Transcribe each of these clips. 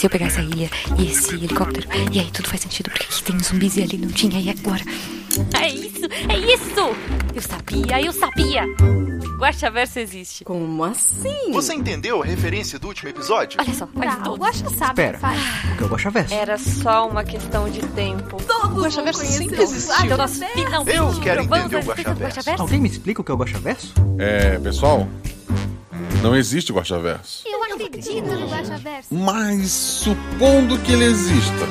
se eu pegar essa ilha e esse helicóptero, e aí tudo faz sentido, porque aqui tem zumbis e ali não tinha, e agora? É isso, é isso! Eu sabia, eu sabia! Guaxaverso existe. Como assim? Você entendeu a referência do último episódio? Olha só, faz Tá, o todo. Guaxa sabe Espera. o que faz. O que é o Guaxaverso? Era só uma questão de tempo. Todo mundo Guaxaverso conheceu sempre o existiu. Então Guaxaverso. nós finalmente Eu quero entender o Guaxaverso. Alguém me explica o que é o Guaxaverso? É, pessoal, não existe Guaxaverso. No Guaxaverso. Mas supondo que ele exista.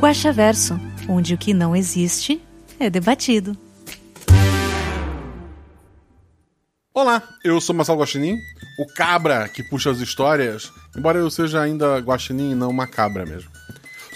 Guaxaverso, onde o que não existe é debatido. Olá, eu sou Marcelo Guaxinim, o cabra que puxa as histórias, embora eu seja ainda guaxinim e não uma cabra mesmo.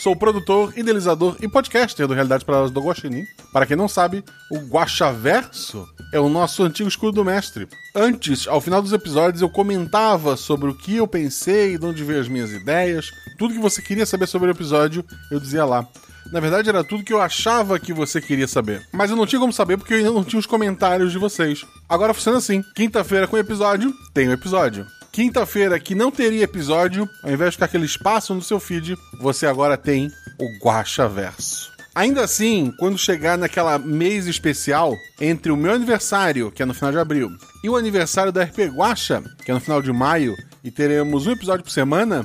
Sou produtor, idealizador e podcaster do Realidade Paralelas do Guaxinim. Para quem não sabe, o Guaxaverso é o nosso antigo escudo do mestre. Antes, ao final dos episódios, eu comentava sobre o que eu pensei, de onde veio as minhas ideias, tudo que você queria saber sobre o episódio, eu dizia lá. Na verdade, era tudo que eu achava que você queria saber. Mas eu não tinha como saber porque eu ainda não tinha os comentários de vocês. Agora funciona assim: quinta-feira com episódio, tem o episódio. Quinta-feira que não teria episódio, ao invés de ficar aquele espaço no seu feed, você agora tem o Guaxa Verso. Ainda assim, quando chegar naquela mês especial entre o meu aniversário, que é no final de abril, e o aniversário da RP Guacha, que é no final de maio, e teremos um episódio por semana,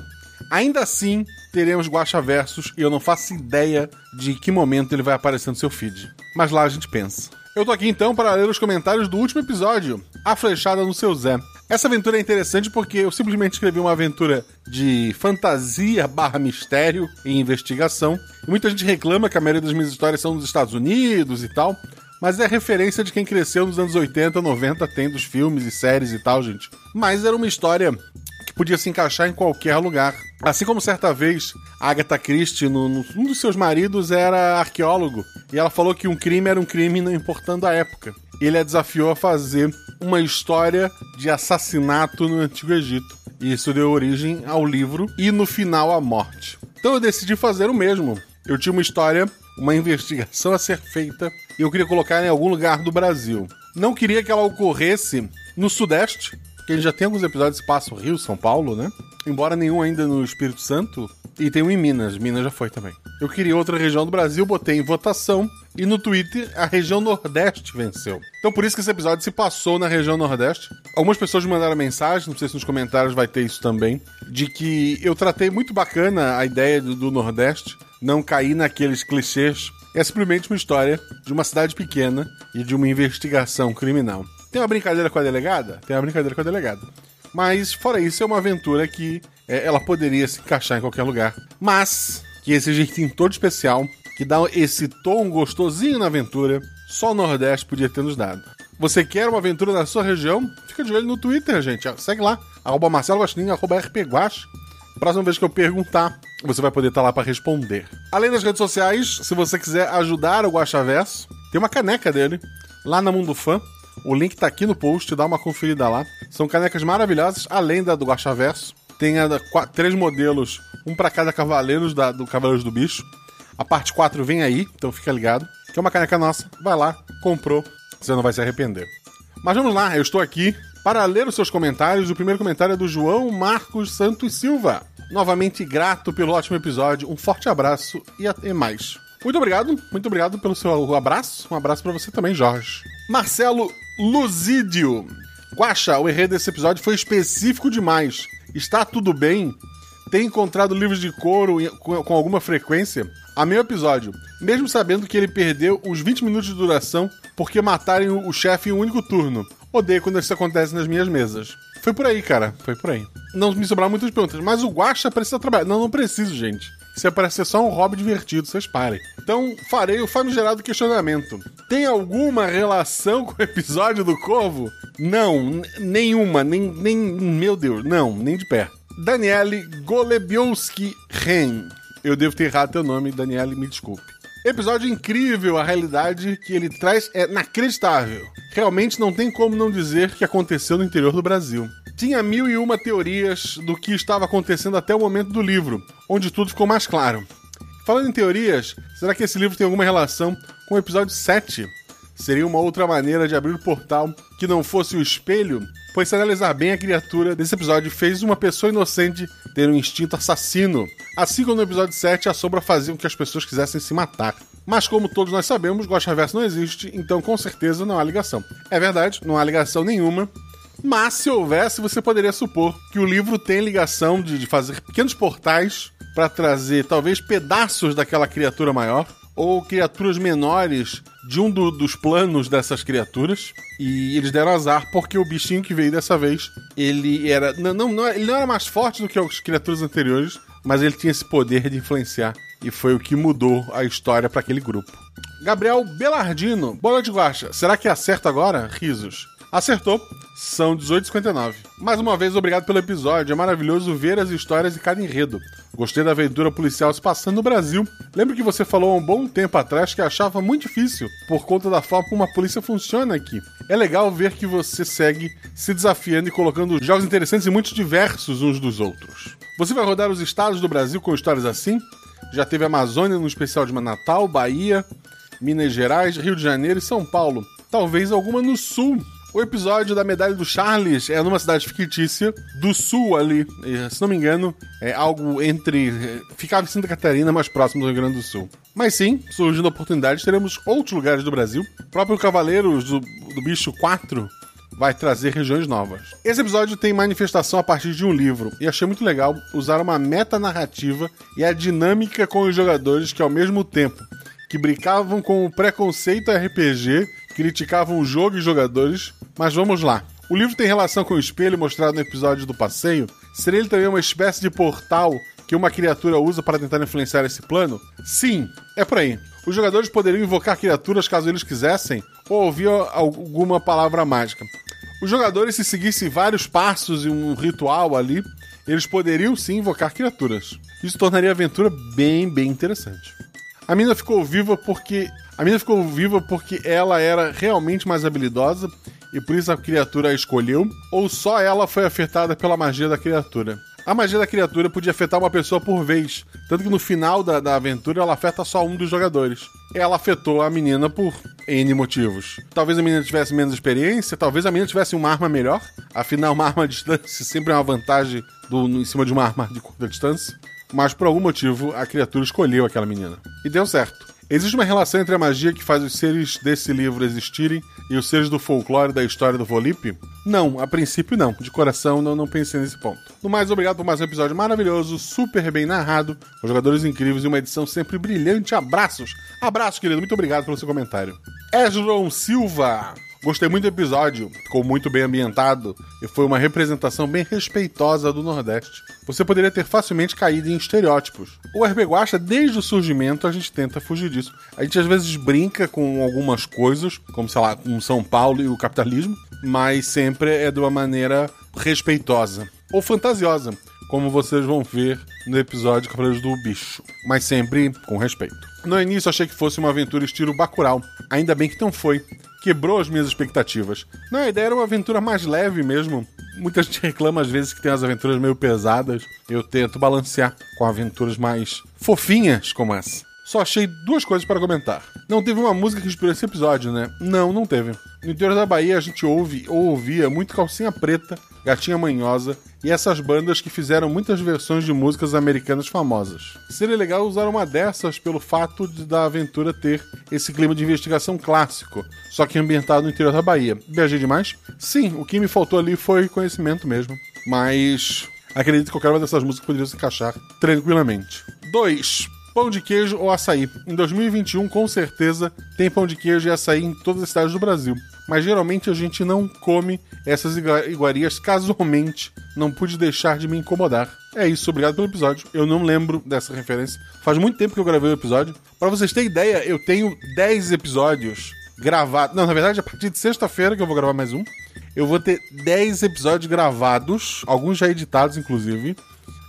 ainda assim teremos Guacha Versus e eu não faço ideia de que momento ele vai aparecer no seu feed. Mas lá a gente pensa. Eu tô aqui então para ler os comentários do último episódio, A Flechada no Seu Zé. Essa aventura é interessante porque eu simplesmente escrevi uma aventura de fantasia barra mistério e investigação. Muita gente reclama que a maioria das minhas histórias são dos Estados Unidos e tal. Mas é referência de quem cresceu nos anos 80, 90, tem dos filmes e séries e tal, gente. Mas era uma história que podia se encaixar em qualquer lugar. Assim como certa vez Agatha Christie, no, no- um dos seus maridos, era arqueólogo. E ela falou que um crime era um crime não importando a época. Ele a desafiou a fazer uma história de assassinato no Antigo Egito. E isso deu origem ao livro e no final à morte. Então eu decidi fazer o mesmo. Eu tinha uma história, uma investigação a ser feita e eu queria colocar em algum lugar do Brasil. Não queria que ela ocorresse no Sudeste, gente já tem alguns episódios que passam Rio, São Paulo, né? Embora nenhum ainda no Espírito Santo. E tem um em Minas, Minas já foi também. Eu queria outra região do Brasil, botei em votação. E no Twitter, a região Nordeste venceu. Então por isso que esse episódio se passou na região Nordeste. Algumas pessoas me mandaram mensagem, não sei se nos comentários vai ter isso também, de que eu tratei muito bacana a ideia do, do Nordeste, não cair naqueles clichês. É simplesmente uma história de uma cidade pequena e de uma investigação criminal. Tem uma brincadeira com a delegada? Tem uma brincadeira com a delegada. Mas, fora isso, é uma aventura que é, ela poderia se encaixar em qualquer lugar. Mas, que esse jeitinho todo especial, que dá esse tom gostosinho na aventura, só o Nordeste podia ter nos dado. Você quer uma aventura na sua região? Fica de olho no Twitter, gente. Segue lá. Arroba Marcelo Guaxinim, arroba RPGuax. Próxima vez que eu perguntar, você vai poder estar lá para responder. Além das redes sociais, se você quiser ajudar o Guaxaverso, tem uma caneca dele lá na Mundo Fã. O link tá aqui no post, dá uma conferida lá. São canecas maravilhosas, além da do Guaxaverso. Tem a três modelos, um para cada Cavaleiros da, do Cavaleiros do Bicho. A parte 4 vem aí, então fica ligado. Que é uma caneca nossa. Vai lá, comprou, você não vai se arrepender. Mas vamos lá, eu estou aqui para ler os seus comentários. O primeiro comentário é do João Marcos Santos Silva. Novamente grato pelo ótimo episódio. Um forte abraço e até mais. Muito obrigado, muito obrigado pelo seu abraço. Um abraço para você também, Jorge. Marcelo Luzídio. Guaxa, o erro desse episódio foi específico demais. Está tudo bem? Tem encontrado livros de couro com alguma frequência? A meu episódio, mesmo sabendo que ele perdeu os 20 minutos de duração porque matarem o, chefe em um único turno. Odeio quando isso acontece nas minhas mesas. Foi por aí, cara. Foi por aí. Não me sobraram muitas perguntas, mas o Guaxa precisa trabalhar. Não, não preciso, gente. Isso é só um hobby divertido, vocês parem. Então, farei o famigerado questionamento. Tem alguma relação com o episódio do Corvo? Não, nenhuma, nem, nem. Meu Deus, não, nem de perto. Daniele Golebiowski Ren. Eu devo ter errado teu nome, Daniele, me desculpe. Episódio incrível, a realidade que ele traz é inacreditável. Realmente não tem como não dizer que aconteceu no interior do Brasil. Tinha mil e uma teorias do que estava acontecendo até o momento do livro, onde tudo ficou mais claro. Falando em teorias, será que esse livro tem alguma relação com o episódio 7? Seria uma outra maneira de abrir o portal que não fosse o espelho? Pois se analisar bem a criatura desse episódio fez uma pessoa inocente ter um instinto assassino. Assim como no episódio 7, a sombra fazia com que as pessoas quisessem se matar. Mas como todos nós sabemos, Ghost Reverso não existe, então com certeza não há ligação. É verdade, não há ligação nenhuma. Mas se houvesse, você poderia supor que o livro tem ligação de, de fazer pequenos portais para trazer talvez pedaços daquela criatura maior ou criaturas menores de um do- dos planos dessas criaturas. E eles deram azar porque o bichinho que veio dessa vez, ele era. Não, não, não- ele não era mais forte do que as criaturas anteriores, mas ele tinha esse poder de influenciar. E foi o que mudou a história para aquele grupo. Gabriel Belardino, boa noite, Guaxa. Será que acerta agora? Risos. Acertou. São 18h59. Mais uma vez, obrigado pelo episódio. É maravilhoso ver as histórias de cada enredo. Gostei da aventura policial se passando no Brasil. Lembro que você falou há um bom tempo atrás que achava muito difícil por conta da forma como a polícia funciona aqui. É legal ver que você segue se desafiando e colocando jogos interessantes e muito diversos uns dos outros. Você vai rodar os estados do Brasil com histórias assim? Já teve Amazônia no especial de Natal, Bahia, Minas Gerais, Rio de Janeiro e São Paulo. Talvez alguma no sul. O episódio da medalha do Charles é numa cidade fictícia do sul ali. Se não me engano, é algo entre. eh, Ficava em Santa Catarina, mais próximo do Rio Grande do Sul. Mas sim, surgindo oportunidades, teremos outros lugares do Brasil. O próprio Cavaleiros do, do Bicho 4 vai trazer regiões novas. Esse episódio tem manifestação a partir de um livro, e achei muito legal usar uma meta-narrativa e a dinâmica com os jogadores que, ao mesmo tempo que brincavam com o preconceito RPG, criticavam o jogo e jogadores. Mas vamos lá. O livro tem relação com o espelho mostrado no episódio do passeio? Seria ele também uma espécie de portal que uma criatura usa para tentar influenciar esse plano? Sim, é por aí. Os jogadores poderiam invocar criaturas caso eles quisessem, ou ouvir alguma palavra mágica. Os jogadores, se seguissem vários passos e um ritual ali, eles poderiam sim invocar criaturas. Isso tornaria a aventura bem, bem interessante. A mina ficou viva porque. A mina ficou viva porque ela era realmente mais habilidosa e por isso a criatura a escolheu, ou só ela foi afetada pela magia da criatura. A magia da criatura podia afetar uma pessoa por vez, tanto que no final da, da aventura ela afeta só um dos jogadores. Ela afetou a menina por N motivos. Talvez a menina tivesse menos experiência, talvez a menina tivesse uma arma melhor. Afinal, uma arma à distância sempre é uma vantagem do, em cima de uma arma de curta distância. Mas por algum motivo a criatura escolheu aquela menina. E deu certo. Existe uma relação entre a magia que faz os seres desse livro existirem e os seres do folclore da história do Volipe? Não, a princípio não. De coração não, não pensei nesse ponto. No mais, obrigado por mais um episódio maravilhoso, super bem narrado, com jogadores incríveis e uma edição sempre brilhante. Abraços! Abraço, querido. Muito obrigado pelo seu comentário. Esdron Silva. Gostei muito do episódio, ficou muito bem ambientado e foi uma representação bem respeitosa do Nordeste. Você poderia ter facilmente caído em estereótipos. O RP Guacha, desde o surgimento, a gente tenta fugir disso. A gente às vezes brinca com algumas coisas, como sei lá, com São Paulo e o capitalismo, mas sempre é de uma maneira respeitosa ou fantasiosa, como vocês vão ver no episódio Cavaleiros do Bicho, mas sempre com respeito. No início achei que fosse uma aventura estilo Bacurau, ainda bem que não foi. Quebrou as minhas expectativas. Não, a ideia era uma aventura mais leve mesmo. Muita gente reclama às vezes que tem as aventuras meio pesadas. Eu tento balancear com aventuras mais fofinhas como essa. Só achei duas coisas para comentar. Não teve uma música que inspirou esse episódio, né? Não, não teve. No interior da Bahia a gente ouve ou ouvia muito Calcinha Preta, Gatinha Manhosa e essas bandas que fizeram muitas versões de músicas americanas famosas. Seria legal usar uma dessas pelo fato de da aventura ter esse clima de investigação clássico, só que ambientado no interior da Bahia. Viajei demais? Sim, o que me faltou ali foi conhecimento mesmo. Mas acredito que qualquer uma dessas músicas poderia se encaixar tranquilamente. 2. Pão de queijo ou açaí. Em 2021, com certeza, tem pão de queijo e açaí em todas as cidades do Brasil. Mas geralmente a gente não come essas igua- iguarias casualmente. Não pude deixar de me incomodar. É isso, obrigado pelo episódio. Eu não lembro dessa referência. Faz muito tempo que eu gravei o episódio. Pra vocês terem ideia, eu tenho 10 episódios gravados. Não, na verdade, a partir de sexta-feira que eu vou gravar mais um. Eu vou ter 10 episódios gravados, alguns já editados, inclusive.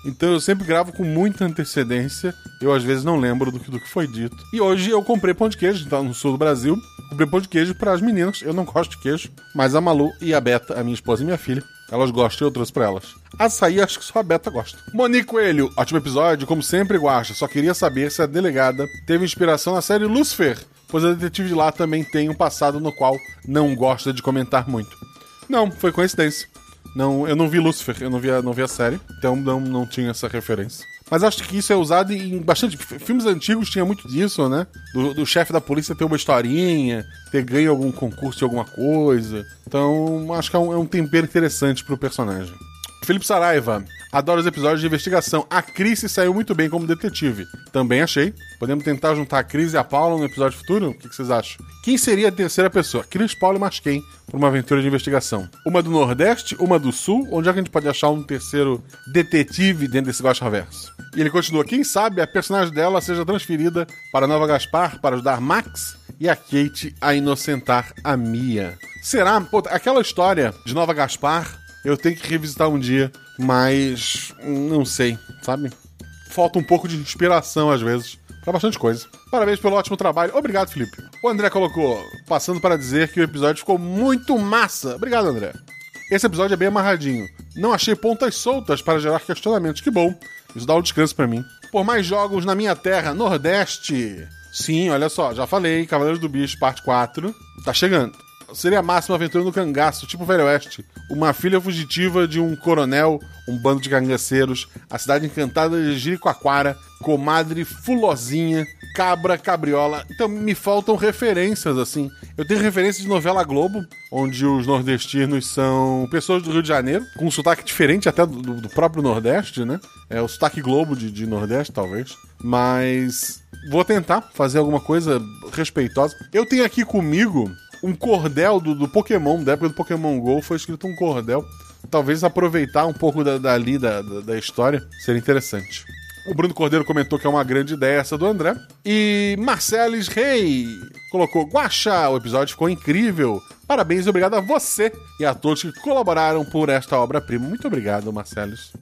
Então eu sempre gravo com muita antecedência. Eu às vezes não lembro do que, do que foi dito. E hoje eu comprei pão de queijo, então no sul do Brasil. Comprei pão de queijo para as meninas. Eu não gosto de queijo, mas a Malu e a Beta, a minha esposa e minha filha, elas gostam e eu trouxe pra elas. Açaí, acho que só a Beta gosta. Monique Coelho, ótimo episódio, como sempre, Guacha. Só queria saber se a delegada teve inspiração na série Lucifer, pois a detetive de lá também tem um passado no qual não gosta de comentar muito. Não, foi coincidência. Não, eu não vi Lucifer, eu não vi a, não vi a série, então não, não tinha essa referência. Mas acho que isso é usado em bastante. Filmes antigos tinha muito disso, né? Do, do chefe da polícia ter uma historinha, ter ganho algum concurso de alguma coisa. Então, acho que é um, é um tempero interessante pro personagem. Felipe Saraiva. Adoro os episódios de investigação. A Cris saiu muito bem como detetive. Também achei. Podemos tentar juntar a Cris e a Paula no episódio futuro? O que vocês acham? Quem seria a terceira pessoa? Cris, Paula e Masquem para uma aventura de investigação. Uma do Nordeste, uma do Sul. Onde é que a gente pode achar um terceiro detetive dentro desse Gosta-Verso? E ele continua: quem sabe a personagem dela seja transferida para Nova Gaspar para ajudar Max e a Kate a inocentar a Mia. Será? Pô, aquela história de Nova Gaspar eu tenho que revisitar um dia, mas não sei, sabe? Falta um pouco de inspiração às vezes para bastante coisa. Parabéns pelo ótimo trabalho. Obrigado, Felipe. O André colocou, passando para dizer que o episódio ficou muito massa. Obrigado, André. Esse episódio é bem amarradinho. Não achei pontas soltas para gerar questionamentos. Que bom. Isso dá um descanso para mim. Por mais jogos na minha terra, Nordeste. Sim, olha só, já falei, Cavaleiros do Bicho, parte 4. Tá chegando. Seria a máxima aventura no cangaço, tipo Velho Oeste. Uma filha fugitiva de um coronel, um bando de cangaceiros, a cidade encantada de Jericoacoara, comadre fulozinha, cabra, cabriola. Então me faltam referências, assim. Eu tenho referências de novela Globo, onde os nordestinos são pessoas do Rio de Janeiro, com um sotaque diferente até do, do próprio Nordeste, né? É o sotaque Globo de, de Nordeste, talvez. Mas vou tentar fazer alguma coisa respeitosa. Eu tenho aqui comigo um cordel do, do Pokémon, da época do Pokémon GO, foi escrito um cordel. Talvez aproveitar um pouco da, dali da, da, da história seria interessante. O Bruno Cordeiro comentou que é uma grande ideia essa do André. E Marceles Rei colocou: Guaxa, o episódio ficou incrível. Parabéns e obrigado a você e a todos que colaboraram por esta obra-prima. Muito obrigado, Marceles.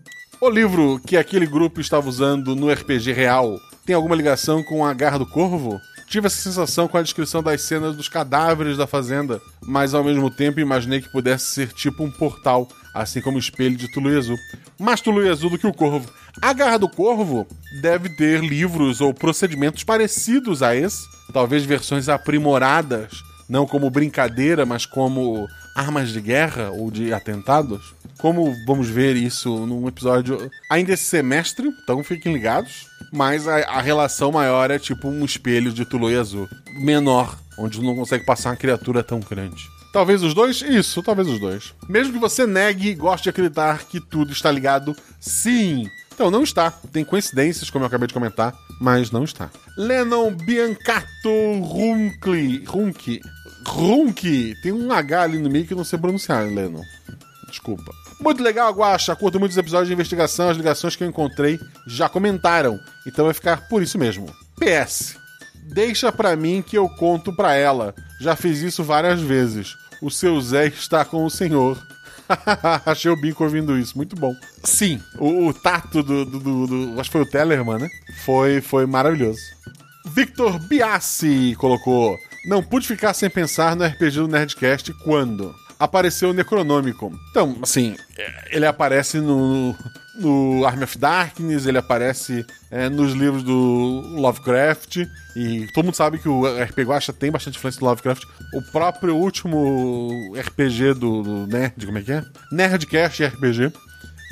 O livro que aquele grupo estava usando no RPG real tem alguma ligação com a Garra do Corvo? Tive essa sensação com a descrição das cenas dos cadáveres da fazenda, mas ao mesmo tempo imaginei que pudesse ser tipo um portal, assim como o espelho de Tuluezu. Mais Tuluezu do que o Corvo. A Garra do Corvo deve ter livros ou procedimentos parecidos a esse, talvez versões aprimoradas, não como brincadeira, mas como armas de guerra ou de atentados. Como vamos ver isso num episódio ainda esse semestre, então fiquem ligados. Mas a, a relação maior é tipo um espelho de Tulu Azul. Menor, onde não consegue passar uma criatura tão grande. Talvez os dois? Isso, talvez os dois. Mesmo que você negue e goste de acreditar que tudo está ligado, sim. Então, não está. Tem coincidências, como eu acabei de comentar, mas não está. Lennon Biancato Runkli. Runk. Runk. Tem um H ali no meio que eu não sei pronunciar, Lennon. Desculpa. Muito legal, Guacha. Curto muitos episódios de investigação. As ligações que eu encontrei já comentaram. Então vai ficar por isso mesmo. PS. Deixa pra mim que eu conto pra ela. Já fiz isso várias vezes. O seu Zé está com o senhor. Achei o bico ouvindo isso. Muito bom. Sim, o, o tato do, do, do, do, Acho que foi o Tellerman, né? Foi, foi maravilhoso. Victor Biassi colocou. Não pude ficar sem pensar no RPG do Nerdcast quando apareceu o Necronômico. Então, assim, ele aparece no, no Army of Darkness, ele aparece é, nos livros do Lovecraft. E todo mundo sabe que o RPG Guacha tem bastante influência do Lovecraft. O próprio último RPG do, do Nerd, como é que é? Nerdcast RPG.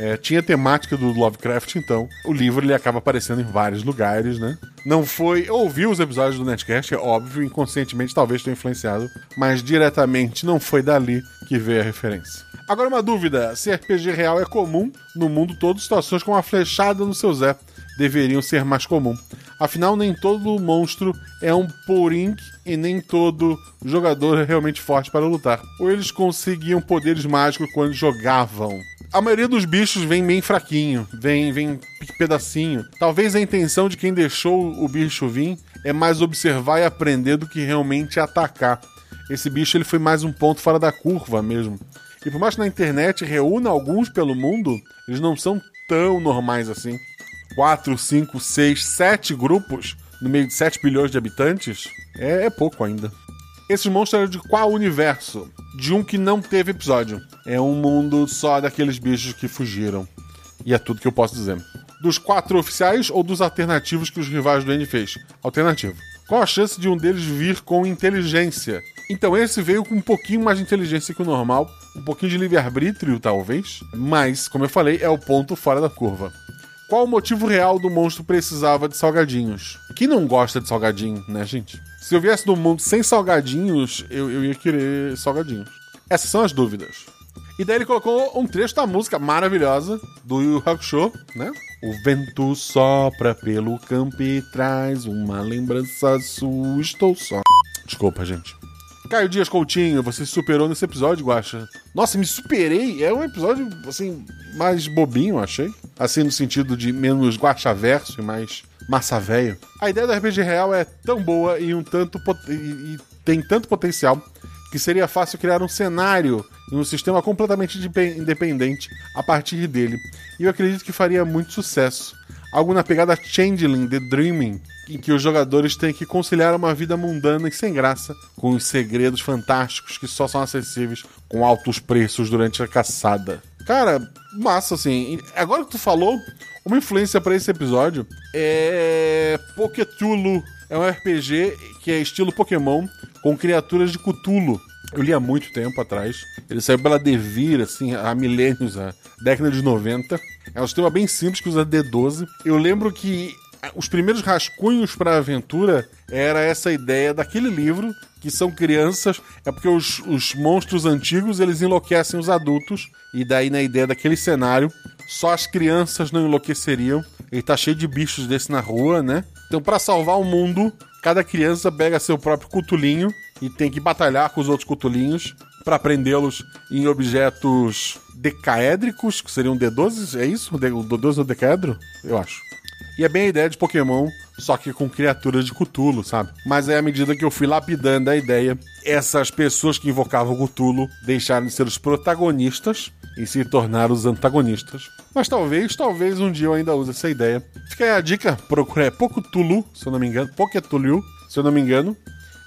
É, tinha temática do Lovecraft, então o livro ele acaba aparecendo em vários lugares, né? Não foi. Eu ouvi os episódios do Netcast, é óbvio, inconscientemente talvez tenha influenciado, mas diretamente não foi dali que veio a referência. Agora uma dúvida: se RPG real é comum no mundo todo, situações com uma flechada no seu Zé deveriam ser mais comum. Afinal, nem todo monstro é um Porink e nem todo jogador é realmente forte para lutar. Ou eles conseguiam poderes mágicos quando jogavam a maioria dos bichos vem bem fraquinho, vem, vem pedacinho. Talvez a intenção de quem deixou o bicho vir é mais observar e aprender do que realmente atacar. Esse bicho ele foi mais um ponto fora da curva mesmo. E por mais que na internet reúna alguns pelo mundo, eles não são tão normais assim. 4, 5, 6, 7 grupos no meio de 7 bilhões de habitantes é, é pouco ainda. Esses monstros eram de qual universo? De um que não teve episódio. É um mundo só daqueles bichos que fugiram. E é tudo que eu posso dizer. Dos quatro oficiais ou dos alternativos que os rivais do N fez? Alternativo. Qual a chance de um deles vir com inteligência? Então esse veio com um pouquinho mais de inteligência que o normal, um pouquinho de livre-arbítrio, talvez, mas, como eu falei, é o ponto fora da curva. Qual o motivo real do monstro precisava de salgadinhos? Quem não gosta de salgadinho, né, gente? Se eu viesse do mundo sem salgadinhos, eu, eu ia querer salgadinhos. Essas são as dúvidas. E daí ele colocou um trecho da música maravilhosa do Yu Hakusho, né? O vento sopra pelo campo e traz uma lembrança sua, estou só. Desculpa, gente. Caio Dias Coutinho, você se superou nesse episódio, Guaxa. Nossa, me superei. É um episódio, assim, mais bobinho, achei. Assim, no sentido de menos guacha-verso e mais massa velho. A ideia do RPG real é tão boa e um tanto e, e tem tanto potencial que seria fácil criar um cenário em um sistema completamente independente a partir dele. E eu acredito que faria muito sucesso. Algo na pegada Changeling, The Dreaming, em que os jogadores têm que conciliar uma vida mundana e sem graça com os segredos fantásticos que só são acessíveis com altos preços durante a caçada. Cara, massa assim. Agora que tu falou, uma influência para esse episódio é Poketulu. É um RPG que é estilo Pokémon com criaturas de Cthulhu. Eu li há muito tempo atrás. Ele saiu pela Devir, assim, há milênios, a década de 90. É um sistema bem simples que usa D12. Eu lembro que os primeiros rascunhos para a aventura era essa ideia daquele livro que são crianças é porque os, os monstros antigos eles enlouquecem os adultos e daí na ideia daquele cenário só as crianças não enlouqueceriam ele tá cheio de bichos desse na rua né então para salvar o mundo cada criança pega seu próprio cutulinho e tem que batalhar com os outros cutulinhos para prendê-los em objetos decaédricos, que seriam D12, é isso? O D12 é o decaedro? Eu acho. E é bem a ideia de Pokémon, só que com criaturas de Cthulhu, sabe? Mas é à medida que eu fui lapidando a ideia, essas pessoas que invocavam Cthulhu deixaram de ser os protagonistas e se tornaram os antagonistas. Mas talvez, talvez um dia eu ainda use essa ideia. Fica aí a dica, procura é Poketulu, se eu não me engano, Poketulu, se eu não me engano.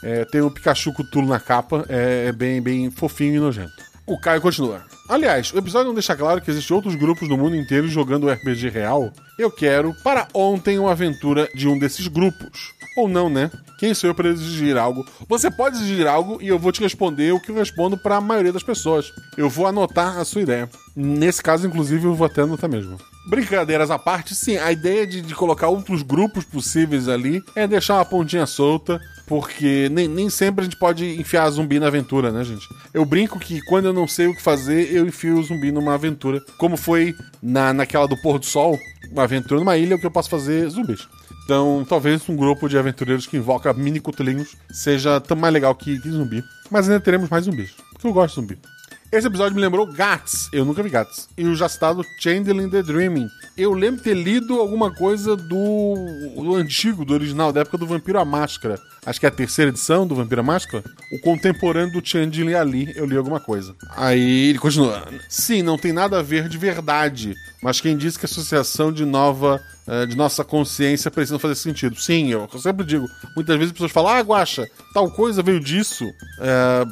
É, tem o Pikachu Cthulhu na capa, é, é bem, bem fofinho e nojento. O Caio continua. Aliás, o episódio não deixa claro que existem outros grupos no mundo inteiro jogando RPG real. Eu quero, para ontem, uma aventura de um desses grupos. Ou não, né? Quem sou eu para exigir algo? Você pode exigir algo e eu vou te responder o que eu respondo para a maioria das pessoas. Eu vou anotar a sua ideia. Nesse caso, inclusive, eu vou até anotar mesmo. Brincadeiras à parte, sim, a ideia de, de colocar outros grupos possíveis ali é deixar uma pontinha solta porque nem, nem sempre a gente pode enfiar zumbi na aventura, né, gente? Eu brinco que quando eu não sei o que fazer, eu enfio o zumbi numa aventura. Como foi na, naquela do pôr do sol, uma aventura numa ilha, o que eu posso fazer zumbis. Então, talvez um grupo de aventureiros que invoca mini cutulinhos seja tão mais legal que, que zumbi. Mas ainda teremos mais zumbis. Porque eu gosto de zumbi. Esse episódio me lembrou Gats. Eu nunca vi Gats. E o já citado Changeling the Dreaming. Eu lembro ter lido alguma coisa do, do antigo, do original, da época do Vampiro à Máscara. Acho que é a terceira edição do Vampiro à Máscara. O contemporâneo do Changeling ali, eu li alguma coisa. Aí ele continua. Sim, não tem nada a ver de verdade. Mas quem disse que a associação de nova eh, de nossa consciência precisa fazer sentido. Sim, eu sempre digo. Muitas vezes as pessoas falam, ah, Guacha, tal coisa veio disso. É,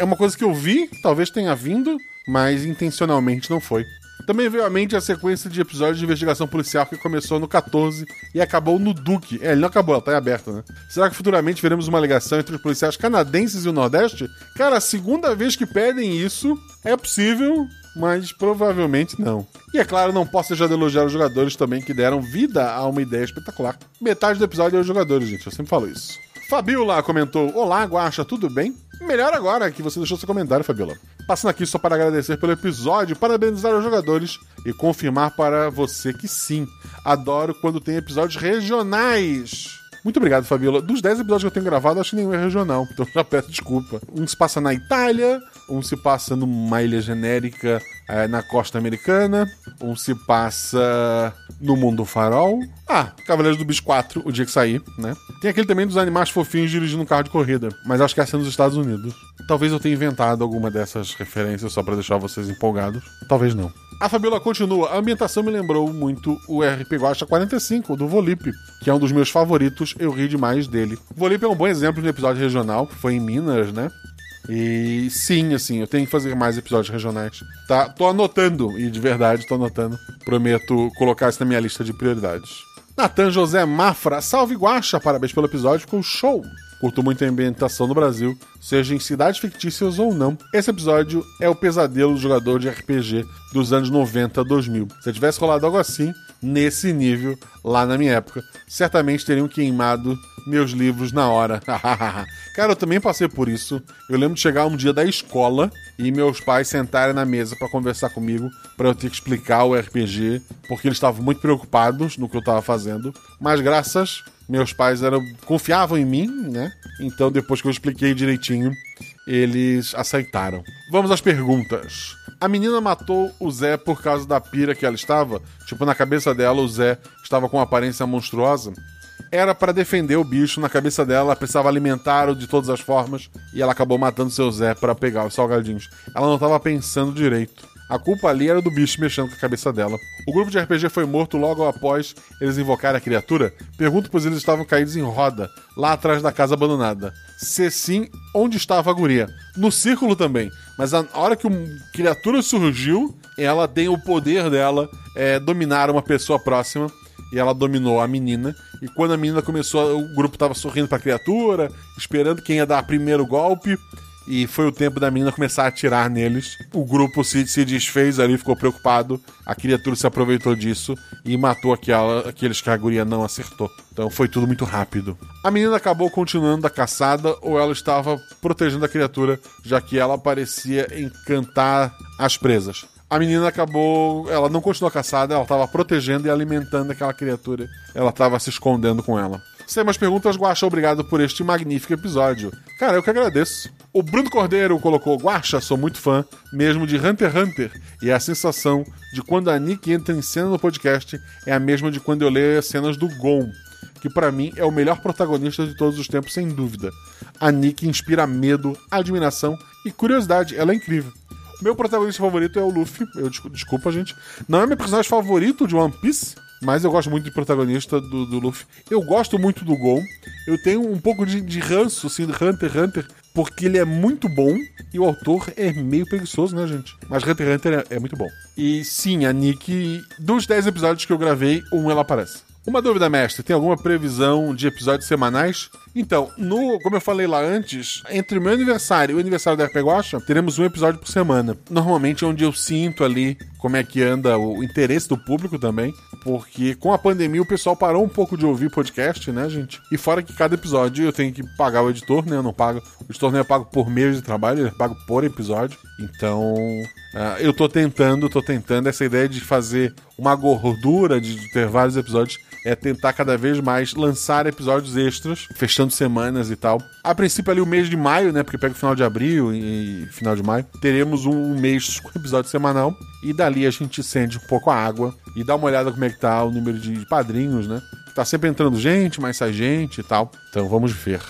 é uma coisa que eu vi, talvez tenha vindo, mas intencionalmente não foi. Também veio à mente a sequência de episódios de investigação policial que começou no 14 e acabou no Duque. É, ele não acabou, ela tá aberta, né? Será que futuramente veremos uma ligação entre os policiais canadenses e o Nordeste? Cara, a segunda vez que pedem isso é possível, mas provavelmente não. E é claro, não posso deixar de elogiar os jogadores também que deram vida a uma ideia espetacular. Metade do episódio é os jogadores, gente, eu sempre falo isso. Fabiola comentou: Olá, Guacha, tudo bem? Melhor agora que você deixou seu comentário, Fabiola. Passando aqui só para agradecer pelo episódio, parabenizar os jogadores e confirmar para você que sim, adoro quando tem episódios regionais. Muito obrigado, Fabiola. Dos 10 episódios que eu tenho gravado, acho que nenhum é regional, então já peço desculpa. Um se passa na Itália, um se passa numa ilha genérica é, na costa americana, um se passa no mundo farol. Ah, Cavaleiros do Bis 4, o dia que sair, né? Tem aquele também dos animais fofinhos dirigindo um carro de corrida, mas acho que é assim nos Estados Unidos. Talvez eu tenha inventado alguma dessas referências só para deixar vocês empolgados. Talvez não. A Fabiola continua. A ambientação me lembrou muito o RP Guacha 45, do Volip, que é um dos meus favoritos. Eu ri demais dele. Volip é um bom exemplo de episódio regional, foi em Minas, né? E sim, assim, eu tenho que fazer mais episódios regionais. Tá, tô anotando, e de verdade tô anotando. Prometo colocar isso na minha lista de prioridades. Natan José Mafra, salve Guacha, parabéns pelo episódio, ficou show. Curto muito a ambientação no Brasil, seja em cidades fictícias ou não. Esse episódio é o pesadelo do jogador de RPG dos anos 90 a 2000. Se tivesse rolado algo assim, nesse nível, lá na minha época, certamente teriam queimado meus livros na hora. Cara, eu também passei por isso. Eu lembro de chegar um dia da escola e meus pais sentarem na mesa para conversar comigo, para eu ter que explicar o RPG, porque eles estavam muito preocupados no que eu estava fazendo. Mas graças meus pais eram confiavam em mim, né? Então depois que eu expliquei direitinho, eles aceitaram. Vamos às perguntas. A menina matou o Zé por causa da pira que ela estava? Tipo, na cabeça dela o Zé estava com aparência monstruosa? Era para defender o bicho, na cabeça dela ela precisava alimentar-o de todas as formas e ela acabou matando seu Zé para pegar os salgadinhos. Ela não estava pensando direito. A culpa ali era do bicho mexendo com a cabeça dela. O grupo de RPG foi morto logo após eles invocarem a criatura. Pergunto pois eles estavam caídos em roda, lá atrás da casa abandonada. Se sim, onde estava a guria? No círculo também. Mas a hora que a criatura surgiu, ela tem o poder dela é, dominar uma pessoa próxima. E ela dominou a menina. E quando a menina começou, o grupo estava sorrindo para a criatura, esperando quem ia dar o primeiro golpe e foi o tempo da menina começar a atirar neles. O grupo se, se desfez ali, ficou preocupado. A criatura se aproveitou disso e matou aquela, aqueles que a guria não acertou. Então foi tudo muito rápido. A menina acabou continuando a caçada ou ela estava protegendo a criatura, já que ela parecia encantar as presas. A menina acabou. Ela não continuou caçada, ela estava protegendo e alimentando aquela criatura. Ela estava se escondendo com ela. Sem mais perguntas, Guaxa, obrigado por este magnífico episódio. Cara, eu que agradeço. O Bruno Cordeiro colocou: Guaxa, sou muito fã, mesmo de Hunter x Hunter, e a sensação de quando a Nick entra em cena no podcast é a mesma de quando eu leio as cenas do Gon, que para mim é o melhor protagonista de todos os tempos, sem dúvida. A Nick inspira medo, admiração e curiosidade, ela é incrível. Meu protagonista favorito é o Luffy. Eu, desculpa, gente. Não é meu personagem favorito de One Piece, mas eu gosto muito de protagonista do, do Luffy. Eu gosto muito do Gon. Eu tenho um pouco de, de ranço, assim, do Hunter x Hunter, porque ele é muito bom e o autor é meio preguiçoso, né, gente? Mas Hunter x Hunter é, é muito bom. E sim, a Nick, dos 10 episódios que eu gravei, um ela aparece. Uma dúvida, mestre, tem alguma previsão de episódios semanais? Então, no, como eu falei lá antes, entre o meu aniversário e o aniversário da RP Guacha, teremos um episódio por semana. Normalmente é onde eu sinto ali como é que anda o interesse do público também, porque com a pandemia o pessoal parou um pouco de ouvir podcast, né, gente? E fora que cada episódio eu tenho que pagar o editor, né? Eu não pago. O editor não é pago por mês de trabalho, ele é pago por episódio. Então, uh, eu tô tentando, tô tentando essa ideia de fazer uma gordura de ter vários episódios é tentar cada vez mais lançar episódios extras, fechando semanas e tal. A princípio ali o mês de maio, né, porque pega o final de abril e final de maio, teremos um mês com episódio semanal e dali a gente acende um pouco a água e dá uma olhada como é que tá o número de padrinhos, né? Tá sempre entrando gente, mas sai gente e tal. Então vamos ver.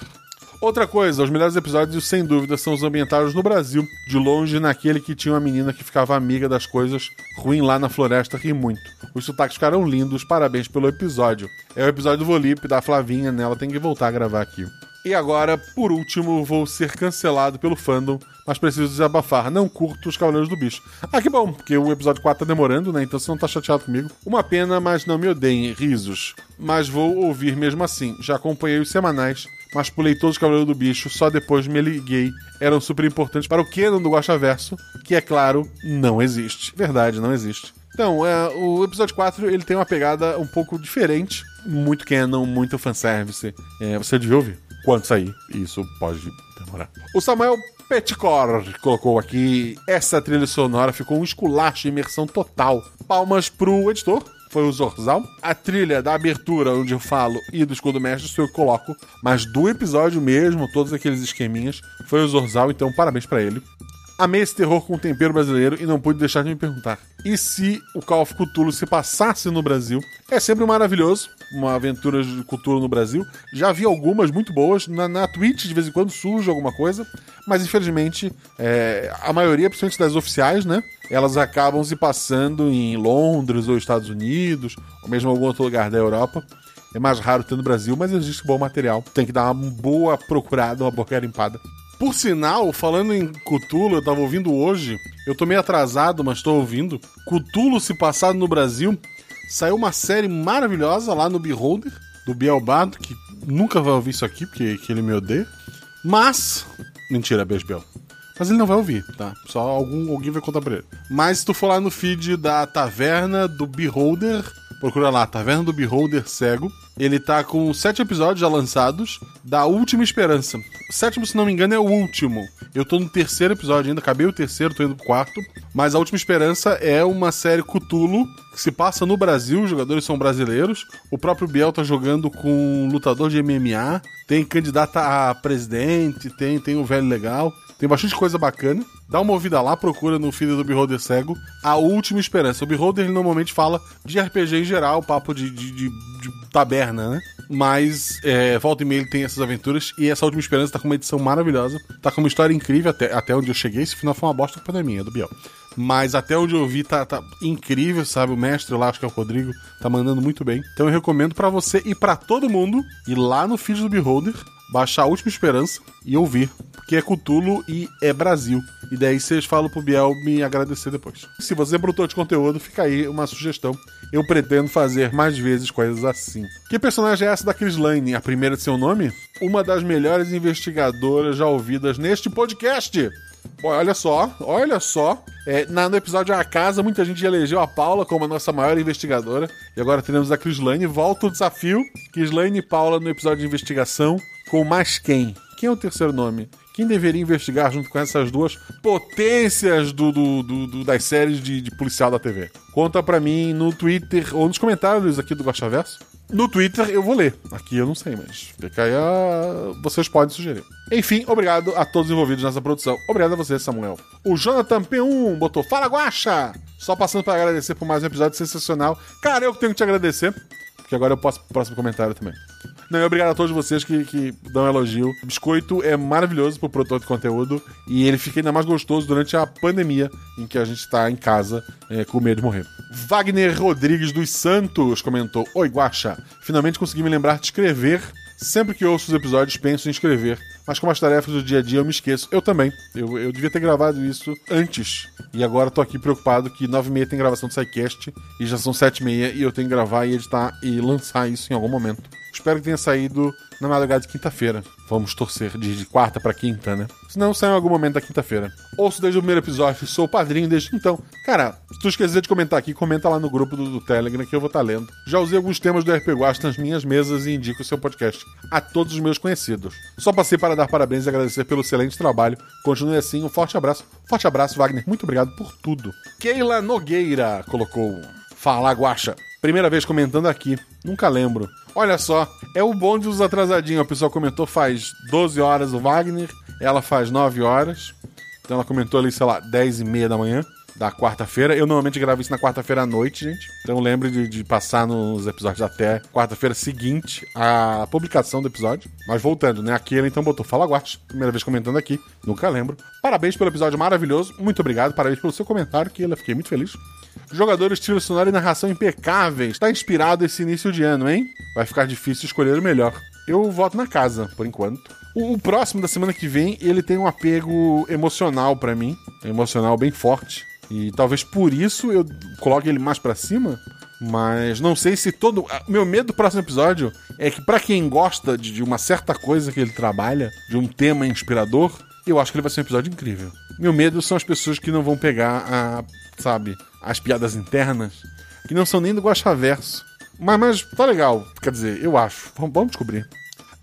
Outra coisa, os melhores episódios, sem dúvida, são os ambientados no Brasil, de longe naquele que tinha uma menina que ficava amiga das coisas ruim lá na floresta, ri muito. Os sotaques ficaram lindos, parabéns pelo episódio. É o episódio do Volip, da Flavinha, né? Ela tem que voltar a gravar aqui. E agora, por último, vou ser cancelado pelo fandom, mas preciso desabafar. Não curto os Cavaleiros do Bicho. Ah, que bom, porque o episódio 4 tá demorando, né? Então você não tá chateado comigo. Uma pena, mas não me odeiem, risos. Mas vou ouvir mesmo assim. Já acompanhei os semanais mas pulei todos os Cavaleiros do Bicho, só depois me liguei. Eram super importantes para o canon do Verso, que é claro, não existe. Verdade, não existe. Então, é, o episódio 4 ele tem uma pegada um pouco diferente. Muito canon, muito fanservice. É, você devia ouvir quando sair. Isso pode demorar. O Samuel Petcor colocou aqui. Essa trilha sonora ficou um esculacho, imersão total. Palmas pro editor, foi o Zorzal. A trilha da abertura, onde eu falo, e do escudo mestre, eu coloco. Mas do episódio mesmo, todos aqueles esqueminhas, foi o Zorzal, então parabéns para ele. Amei esse terror com tempero brasileiro e não pude deixar de me perguntar. E se o Call of Cthulhu se passasse no Brasil? É sempre maravilhoso, uma aventura de Cthulhu no Brasil. Já vi algumas muito boas. Na, na Twitch, de vez em quando, surge alguma coisa. Mas, infelizmente, é, a maioria, principalmente das oficiais, né? Elas acabam se passando em Londres ou Estados Unidos, ou mesmo algum outro lugar da Europa. É mais raro ter no Brasil, mas existe bom material. Tem que dar uma boa procurada, uma boa garimpada. Por sinal, falando em Cutulo, eu tava ouvindo hoje, eu tô meio atrasado, mas tô ouvindo. Cutulo se passado no Brasil, saiu uma série maravilhosa lá no Beholder, do Bielbado, que nunca vai ouvir isso aqui, porque que ele me odeia. Mas. Mentira, beijo, Biel. Mas ele não vai ouvir, tá? Só algum, alguém vai contar pra ele. Mas se tu for lá no feed da Taverna do Beholder, procura lá, Taverna do Beholder Cego. Ele tá com sete episódios já lançados da Última Esperança. O sétimo, se não me engano, é o último. Eu tô no terceiro episódio ainda, acabei o terceiro, tô indo pro quarto. Mas A Última Esperança é uma série Cthulhu que se passa no Brasil, os jogadores são brasileiros. O próprio Biel tá jogando com um lutador de MMA, tem candidata a presidente, tem, tem o velho legal. Tem bastante coisa bacana. Dá uma ouvida lá, procura no feed do Beholder Cego. A Última Esperança. O Beholder ele normalmente fala de RPG em geral, papo de, de, de, de taberna, né? Mas é, volta e meia ele tem essas aventuras. E essa Última Esperança tá com uma edição maravilhosa. Tá com uma história incrível até, até onde eu cheguei. Esse final foi uma bosta pra minha, do Biel. Mas até onde eu vi tá, tá incrível, sabe? O mestre lá, acho que é o Rodrigo, tá mandando muito bem. Então eu recomendo para você e para todo mundo ir lá no feed do Beholder, baixar a Última Esperança e ouvir. Porque é Cutulo e é Brasil. E daí vocês falam pro Biel me agradecer depois. Se você é produtor de conteúdo, fica aí uma sugestão. Eu pretendo fazer mais vezes coisas assim. Que personagem é essa da Chris Lane? A primeira de seu nome? Uma das melhores investigadoras já ouvidas neste podcast. Bom, olha só, olha só. É, na, no episódio A Casa, muita gente elegeu a Paula como a nossa maior investigadora. E agora teremos a Crislane. Volta o desafio. Crislane e Paula no episódio de investigação. Com mais quem? Quem é o terceiro nome? Quem deveria investigar junto com essas duas potências do, do, do, do das séries de, de, policial da TV? Conta pra mim no Twitter ou nos comentários aqui do Gosta Verso. No Twitter eu vou ler. Aqui eu não sei, mas fica aí a... vocês podem sugerir. Enfim, obrigado a todos envolvidos nessa produção. Obrigado a você, Samuel. O Jonathan P1 botou Fala Guacha! Só passando para agradecer por mais um episódio sensacional. Cara, eu que tenho que te agradecer, porque agora eu posso pro próximo comentário também. Não, obrigado a todos vocês que, que dão elogio. O biscoito é maravilhoso pro produtor de conteúdo e ele fica ainda mais gostoso durante a pandemia em que a gente tá em casa é, com medo de morrer. Wagner Rodrigues dos Santos comentou: Oi, Guacha, finalmente consegui me lembrar de escrever. Sempre que ouço os episódios, penso em escrever mas com as tarefas do dia a dia eu me esqueço. Eu também. Eu, eu devia ter gravado isso antes. E agora tô aqui preocupado que 9 e meia tem gravação do SciCast e já são 7 e meia e eu tenho que gravar e editar e lançar isso em algum momento. Espero que tenha saído na madrugada de quinta-feira. Vamos torcer de, quarta para quinta, né? Se não, sai em algum momento da quinta-feira. Ouço desde o primeiro episódio, sou padrinho desde então. Cara, se tu esquecer de comentar aqui, comenta lá no grupo do, do Telegram que eu vou estar tá lendo. Já usei alguns temas do RP Guasta nas minhas mesas e indico o seu podcast a todos os meus conhecidos. Só passei para dar parabéns e agradecer pelo excelente trabalho. Continue assim, um forte abraço. Forte abraço, Wagner. Muito obrigado por tudo. Keila Nogueira colocou. Fala, Guacha. Primeira vez comentando aqui. Nunca lembro. Olha só, é o bonde dos atrasadinhos. A pessoa comentou faz 12 horas o Wagner, ela faz 9 horas. Então ela comentou ali, sei lá, 10 e meia da manhã da quarta-feira. Eu normalmente gravo isso na quarta-feira à noite, gente. Então lembre de, de passar nos episódios até quarta-feira seguinte à publicação do episódio. Mas voltando, né? Aqui ele então botou Fala Guache, primeira vez comentando aqui, nunca lembro. Parabéns pelo episódio maravilhoso, muito obrigado, parabéns pelo seu comentário, que eu fiquei muito feliz. Jogadores, trilha sonora e narração impecáveis. Tá inspirado esse início de ano, hein? Vai ficar difícil escolher o melhor. Eu voto na casa, por enquanto. O, próximo da semana que vem, ele tem um apego emocional para mim. Emocional bem forte. E talvez por isso eu coloque ele mais para cima. Mas não sei se todo. Meu medo do próximo episódio é que, para quem gosta de uma certa coisa que ele trabalha, de um tema inspirador, eu acho que ele vai ser um episódio incrível. Meu medo são as pessoas que não vão pegar a, sabe, as piadas internas, que não são nem do Guaxaverso. Mas, mas tá legal, quer dizer, eu acho. Vamos, descobrir.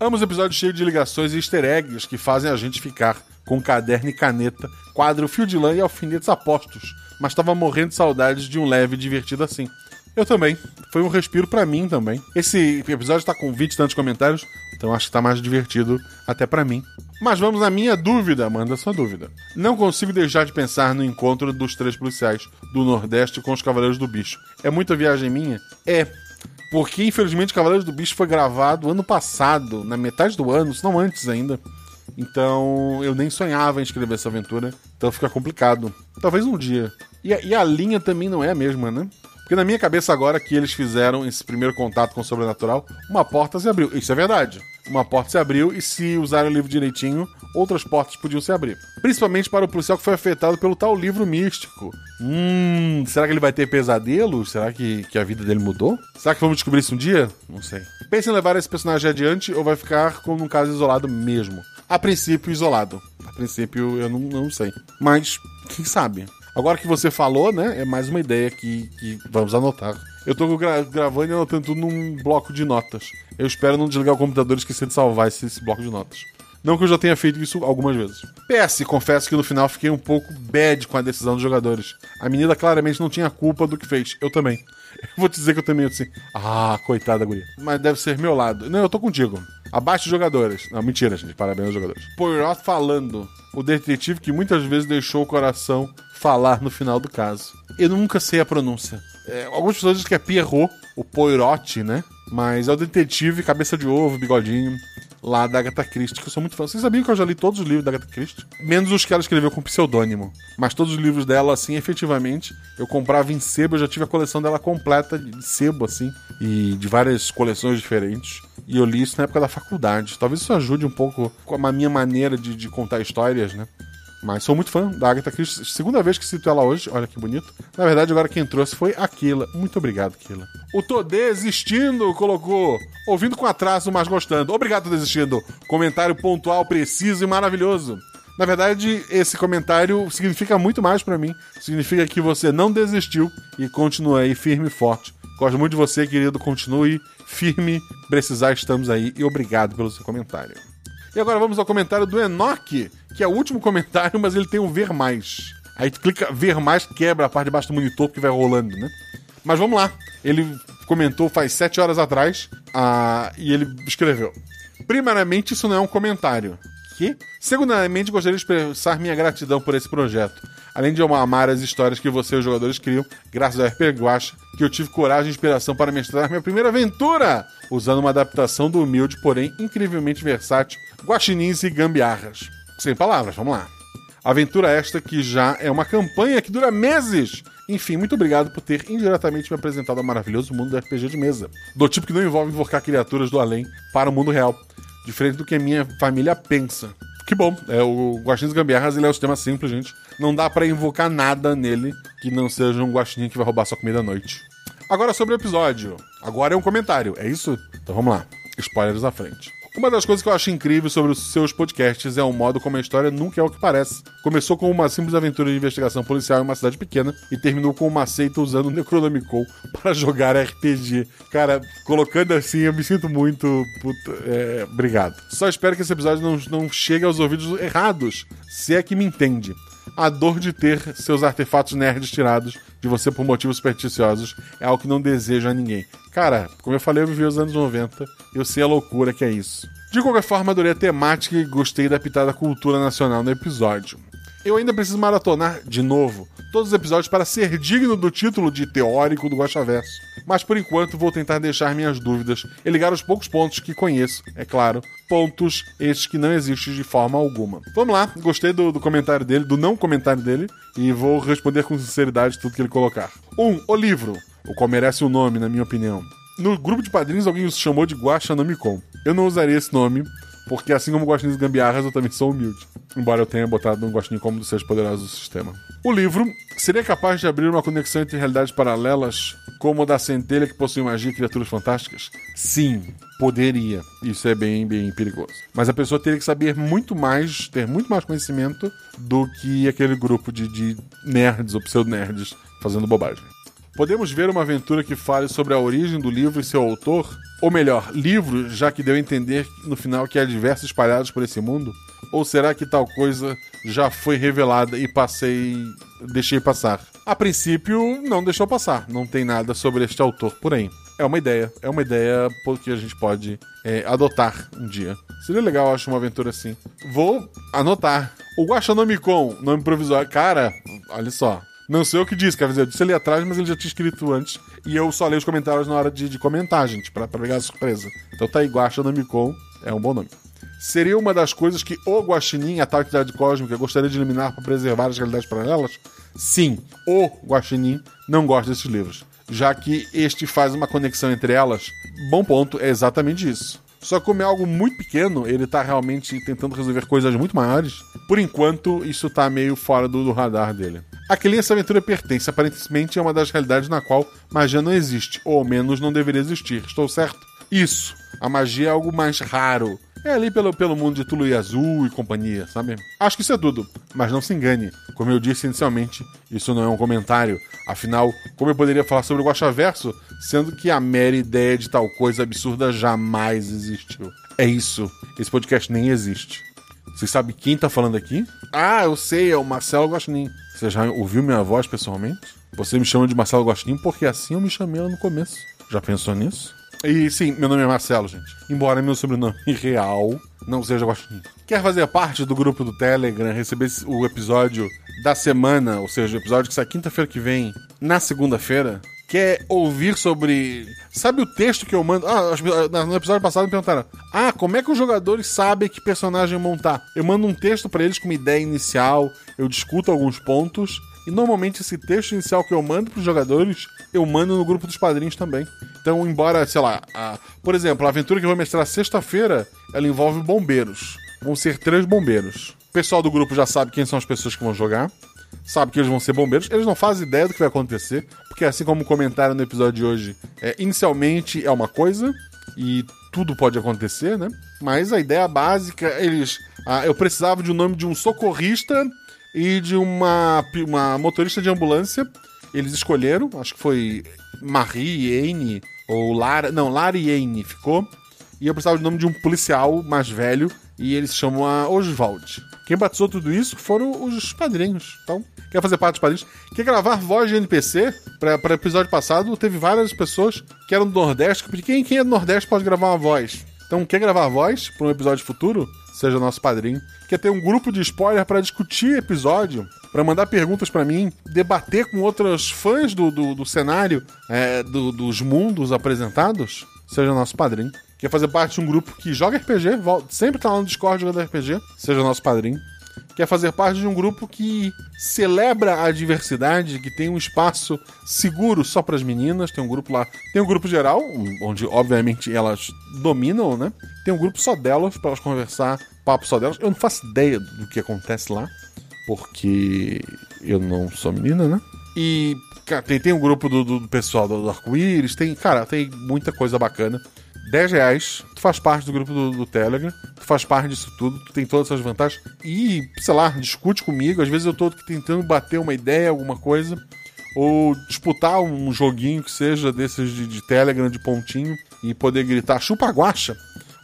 Amo os episódios cheios de ligações e easter eggs que fazem a gente ficar com caderno e caneta, quadro, fio de lã e alfinetes apostos. Mas tava morrendo de saudades de um leve e divertido assim. Eu também. Foi um respiro para mim também. Esse episódio tá com 20 e tantos comentários, então acho que tá mais divertido até para mim. Mas vamos à minha dúvida, manda sua dúvida. Não consigo deixar de pensar no encontro dos três policiais do Nordeste com os Cavaleiros do Bicho. É muita viagem minha? É. Porque infelizmente Cavaleiros do Bicho foi gravado ano passado, na metade do ano, se não antes ainda. Então eu nem sonhava em escrever essa aventura. Então fica complicado. Talvez um dia. E a, e a linha também não é a mesma, né? Porque na minha cabeça agora que eles fizeram esse primeiro contato com o sobrenatural, uma porta se abriu. Isso é verdade. uma porta se abriu e se usar o livro direitinho, outras portas podiam se abrir. Principalmente para o policial que foi afetado pelo tal livro místico. Hum, será que ele vai ter pesadelos? Será que, que a vida dele mudou? Será que vamos descobrir isso um dia? Não sei. Pensa em levar esse personagem adiante ou vai ficar como um caso isolado mesmo? A princípio, isolado. A princípio, eu não, não sei. Mas, quem sabe? Agora que você falou, né? É mais uma ideia que, que vamos anotar. Eu tô gra gravando e anotando tudo num bloco de notas. Eu espero não desligar o computador e esquecer de salvar esse, esse bloco de notas. Não que eu já tenha feito isso algumas vezes. PS, confesso que no final fiquei um pouco bad com a decisão dos jogadores. A menina claramente não tinha culpa do que fez. Eu também. Eu vou te dizer que eu também assim. Ah, coitada, guria. Mas deve ser meu lado. Não, eu tô contigo. Abaixo de jogadores. Não, mentira, gente. Parabéns aos jogadores. Poirot falando. O detetive que muitas vezes deixou o coração falar no final do caso. Eu nunca sei a pronúncia. É, algumas pessoas dizem que é Pierrot, o Poirot, né? Mas é o detetive, cabeça de ovo, bigodinho, lá da Agatha Christie, que eu sou muito fã. Vocês sabiam que eu já li todos os livros da Agatha Christie? Menos os que ela escreveu com pseudônimo. Mas todos os livros dela, assim, efetivamente, eu comprava em sebo, eu já tive a coleção dela completa de sebo, assim, e de várias coleções diferentes. E eu li isso na época da faculdade. Talvez isso ajude um pouco com a minha maneira de, de contar histórias, né? Mas sou muito fã da Agatha Christie. Segunda vez que cito ela hoje, olha que bonito. Na verdade, agora quem trouxe foi Aquila. Muito obrigado, Aquila. O Tô Desistindo colocou. Ouvindo com atraso, mas gostando. Obrigado, Tô Desistindo. Comentário pontual, preciso e maravilhoso. Na verdade, esse comentário significa muito mais para mim. Significa que você não desistiu e continua aí firme e forte. Gosto muito de você, querido. Continue firme. Precisar, estamos aí. E obrigado pelo seu comentário. E agora vamos ao comentário do Enoch, que é o último comentário, mas ele tem um ver mais. Aí tu clica ver mais, quebra a parte de baixo do monitor que vai rolando, né? Mas vamos lá. Ele comentou faz sete horas atrás ah, e ele escreveu. Primeiramente, isso não é um comentário. Que? Segundamente, gostaria de expressar minha gratidão por esse projeto. Além de eu amar as histórias que você e os jogadores criam, graças ao RP Guacha, que eu tive coragem e inspiração para mestrar minha primeira aventura, usando uma adaptação do humilde, porém incrivelmente versátil, Guaxinins e Gambiarras. Sem palavras, vamos lá. Aventura esta que já é uma campanha que dura meses. Enfim, muito obrigado por ter indiretamente me apresentado ao maravilhoso mundo do RPG de mesa. Do tipo que não envolve invocar criaturas do além para o mundo real. Diferente do que a minha família pensa. Que bom, é, o Guaxinins Gambiarras ele é um sistema simples, gente. Não dá para invocar nada nele que não seja um guaxinim que vai roubar sua comida à noite. Agora sobre o episódio. Agora é um comentário, é isso? Então vamos lá. Spoilers à frente. Uma das coisas que eu acho incrível sobre os seus podcasts é o modo como a história nunca é o que parece. Começou com uma simples aventura de investigação policial em uma cidade pequena e terminou com uma seita usando o Necronomicon para jogar RPG. Cara, colocando assim, eu me sinto muito. Puta, é, obrigado. Só espero que esse episódio não, não chegue aos ouvidos errados, se é que me entende a dor de ter seus artefatos nerds tirados de você por motivos supersticiosos é algo que não desejo a ninguém. Cara, como eu falei, eu vivi os anos 90, eu sei a loucura que é isso. De qualquer forma, adorei a temática e gostei da pitada cultura nacional no episódio. Eu ainda preciso maratonar, de novo, todos os episódios para ser digno do título de teórico do Guaxaverso. Mas por enquanto vou tentar deixar minhas dúvidas e ligar os poucos pontos que conheço, é claro, pontos estes que não existem de forma alguma. Vamos lá, gostei do, do comentário dele, do não comentário dele, e vou responder com sinceridade tudo que ele colocar. 1. Um, o livro, o qual merece o nome, na minha opinião. No grupo de padrinhos, alguém os chamou de Guaxanomicon. Eu não usaria esse nome, porque assim como Guaxinins Gambiarras, eu também sou humilde. Embora eu tenha botado um Guaxinim como dos seus poderosos do sistema. O livro seria capaz de abrir uma conexão entre realidades paralelas, como a da centelha que possui magia e criaturas fantásticas? Sim, poderia. Isso é bem, bem perigoso. Mas a pessoa teria que saber muito mais, ter muito mais conhecimento do que aquele grupo de, de nerds ou pseudo-nerds fazendo bobagem. Podemos ver uma aventura que fale sobre a origem do livro e seu autor? Ou melhor, livro, já que deu a entender no final que há diversos espalhados por esse mundo? Ou será que tal coisa já foi revelada e passei. deixei passar? A princípio, não deixou passar. Não tem nada sobre este autor, porém. É uma ideia. É uma ideia que a gente pode é, adotar um dia. Seria legal, acho, uma aventura assim. Vou anotar. O Guaxanomicon, nome provisório. Cara, olha só. Não sei o que diz, quer dizer, eu disse ali atrás, mas ele já tinha escrito antes. E eu só leio os comentários na hora de, de comentar, gente, pra, pra pegar a surpresa. Então tá aí, Guaxa Namicon, é um bom nome. Seria uma das coisas que o Guaxinim, a entidade cósmica, gostaria de eliminar para preservar as realidades paralelas? Sim, o Guaxinim não gosta desses livros, já que este faz uma conexão entre elas. Bom ponto, é exatamente isso. Só que como é algo muito pequeno, ele tá realmente tentando resolver coisas muito maiores. Por enquanto, isso tá meio fora do, do radar dele. Aquele essa aventura pertence aparentemente a uma das realidades na qual magia não existe, ou menos não deveria existir. Estou certo? Isso. A magia é algo mais raro. É ali pelo, pelo mundo de Tulu e Azul e companhia, sabe? Acho que isso é tudo. Mas não se engane. Como eu disse inicialmente, isso não é um comentário. Afinal, como eu poderia falar sobre o Guaxaverso, sendo que a mera ideia de tal coisa absurda jamais existiu? É isso. Esse podcast nem existe. Você sabe quem tá falando aqui? Ah, eu sei, é o Marcelo Guaxinim. Você já ouviu minha voz pessoalmente? Você me chama de Marcelo Guaxinim porque assim eu me chamei lá no começo. Já pensou nisso? E sim, meu nome é Marcelo, gente. Embora meu sobrenome real não seja Guaxinim. Quer fazer parte do grupo do Telegram, receber o episódio da semana, ou seja, o episódio que sai quinta-feira que vem, na segunda-feira? Quer ouvir sobre. Sabe o texto que eu mando? Ah, no episódio passado me perguntaram: Ah, como é que os jogadores sabem que personagem montar? Eu mando um texto para eles com uma ideia inicial, eu discuto alguns pontos e normalmente esse texto inicial que eu mando pros jogadores, eu mando no grupo dos padrinhos também. Então, embora, sei lá, a, por exemplo, a aventura que eu vou mestrar sexta-feira, ela envolve bombeiros. Vão ser três bombeiros. O pessoal do grupo já sabe quem são as pessoas que vão jogar. Sabe que eles vão ser bombeiros. Eles não fazem ideia do que vai acontecer. Porque, assim como comentaram no episódio de hoje, é, inicialmente é uma coisa. E tudo pode acontecer, né? Mas a ideia básica, eles. Ah, eu precisava de um nome de um socorrista e de uma, uma motorista de ambulância. Eles escolheram, acho que foi Marie Anne ou Lara. Não, Lara e Anne ficou. E eu precisava do nome de um policial mais velho e eles chamam a Oswald. Quem batizou tudo isso foram os padrinhos. Então, quer fazer parte dos padrinhos? Quer gravar voz de NPC? Para episódio passado, teve várias pessoas que eram do Nordeste. Que quem, quem é do Nordeste pode gravar uma voz. Então, quer gravar voz para um episódio futuro? Seja nosso padrinho quer ter um grupo de spoiler para discutir episódio, para mandar perguntas para mim, debater com outros fãs do, do, do cenário, é, do, dos mundos apresentados, seja nosso padrinho. Quer fazer parte de um grupo que joga RPG, sempre tá lá no Discord jogando RPG, seja nosso padrinho. Quer fazer parte de um grupo que celebra a diversidade, que tem um espaço seguro só para as meninas. Tem um grupo lá, tem um grupo geral, onde obviamente elas dominam, né? Tem um grupo só delas para elas conversar papo só delas. Eu não faço ideia do que acontece lá, porque eu não sou menina, né? E, cara, tem, tem um grupo do, do pessoal do Arco-Íris, tem, cara, tem muita coisa bacana. 10 reais, tu faz parte do grupo do, do, Telegram, tu faz parte disso tudo, tu tem todas essas vantagens. E, sei lá, discute comigo. Às vezes eu tô tentando bater uma ideia, alguma coisa. Ou disputar um joguinho que seja desses de, de Telegram, de pontinho, e poder gritar chupa guacha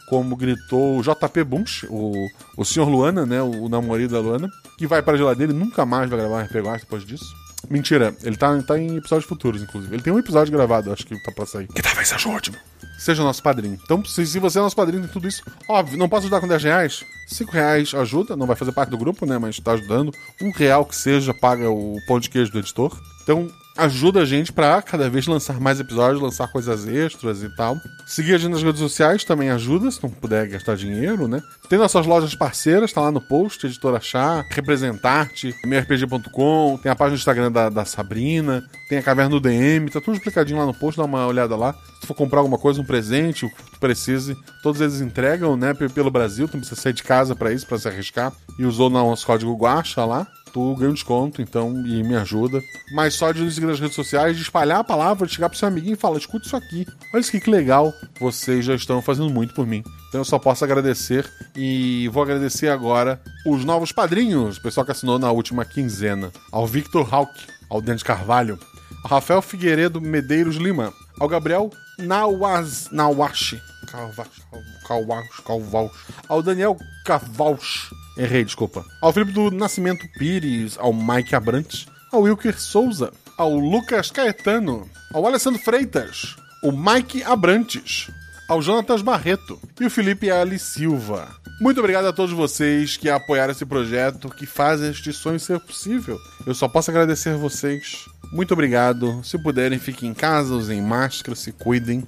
como gritou o JP Bunch, o, o senhor Luana, né, o, o namorado da Luana, que vai pra geladeira e nunca mais vai gravar um RPG depois disso. Mentira, ele tá, tá em episódios futuros, inclusive. Ele tem um episódio gravado, acho que tá pra sair. Que talvez seja ótimo. Seja nosso padrinho. Então, se, se você é nosso padrinho, tem tudo isso. Óbvio, não posso ajudar com 10 reais. 5 reais ajuda, não vai fazer parte do grupo, né? Mas tá ajudando. Um real que seja paga o pão de queijo do editor. Então, ajuda a gente para cada vez lançar mais episódios, lançar coisas extras e tal. Seguir a gente nas redes sociais também ajuda, se não puder gastar dinheiro, né? Tem nossas lojas parceiras, tá lá no post, Editora Chá, Representarte, MRPG.com, tem a página do Instagram da, da, Sabrina, tem a Caverna do DM, tá tudo explicadinho lá no post, dá uma olhada lá. Se for comprar alguma coisa, um presente, o que tu precise, todos eles entregam, né, pelo Brasil, tu não precisa sair de casa para isso, para se arriscar. E usou nosso código Guacha lá, tu ganha um desconto, então, e me ajuda. Mas só de nos seguir nas redes sociais, de espalhar a palavra, de chegar pro seu amiguinho e falar: escuta isso aqui. Olha isso aqui que legal. Vocês já estão fazendo muito por mim. Então eu só posso agradecer. E vou agradecer agora os novos padrinhos, o pessoal que assinou na última quinzena. Ao Victor Hawk, ao Dante Carvalho, ao Rafael Figueiredo Medeiros Lima, ao Gabriel Nawaz, Nawashi, Calvaus, Calvaus, ao Daniel Cavaus, Errei, desculpa. Ao Felipe do Nascimento Pires, ao Mike Abrantes, ao Wilker Souza, ao Lucas Caetano, ao Alessandro Freitas, o Mike Abrantes, ao Jonatas Barreto e o Felipe Ali Silva. Muito obrigado a todos vocês que apoiaram esse projeto, que fazem este sonho ser possível. Eu só posso agradecer a vocês. Muito obrigado. Se puderem, fiquem em casa, usem máscara, se cuidem.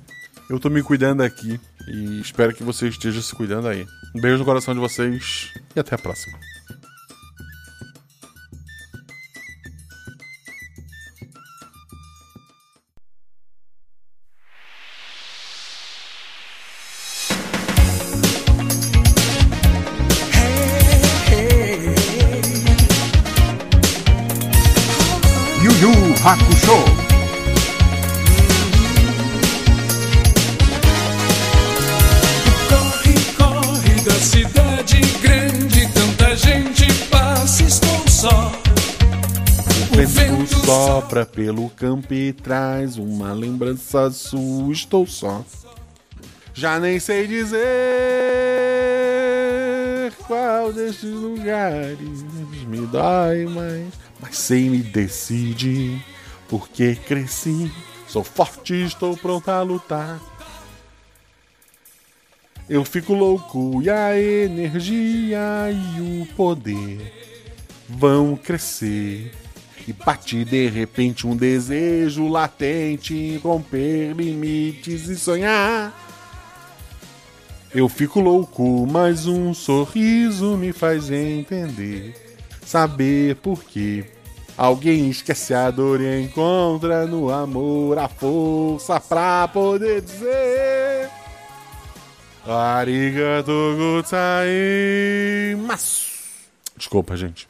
Eu tô me cuidando aqui e espero que vocês estejam se cuidando aí. Um beijo no coração de vocês e até a próxima. Hakusho. Corre, corre da cidade grande, tanta gente passa, estou só. O vento sopra pelo campo e traz uma lembrança sua, estou só. Já nem sei dizer qual destes lugares me dói mais, mas sei me decidir, porque cresci, sou forte, estou pronto a lutar. Eu fico louco e a energia e o poder vão crescer. E bate de repente um desejo latente romper limites e sonhar. Eu fico louco, mas um sorriso me faz entender. Saber por quê. Alguém esquece a dor e encontra no amor a força pra poder dizer. Arigato gozaimasu. Desculpa, gente.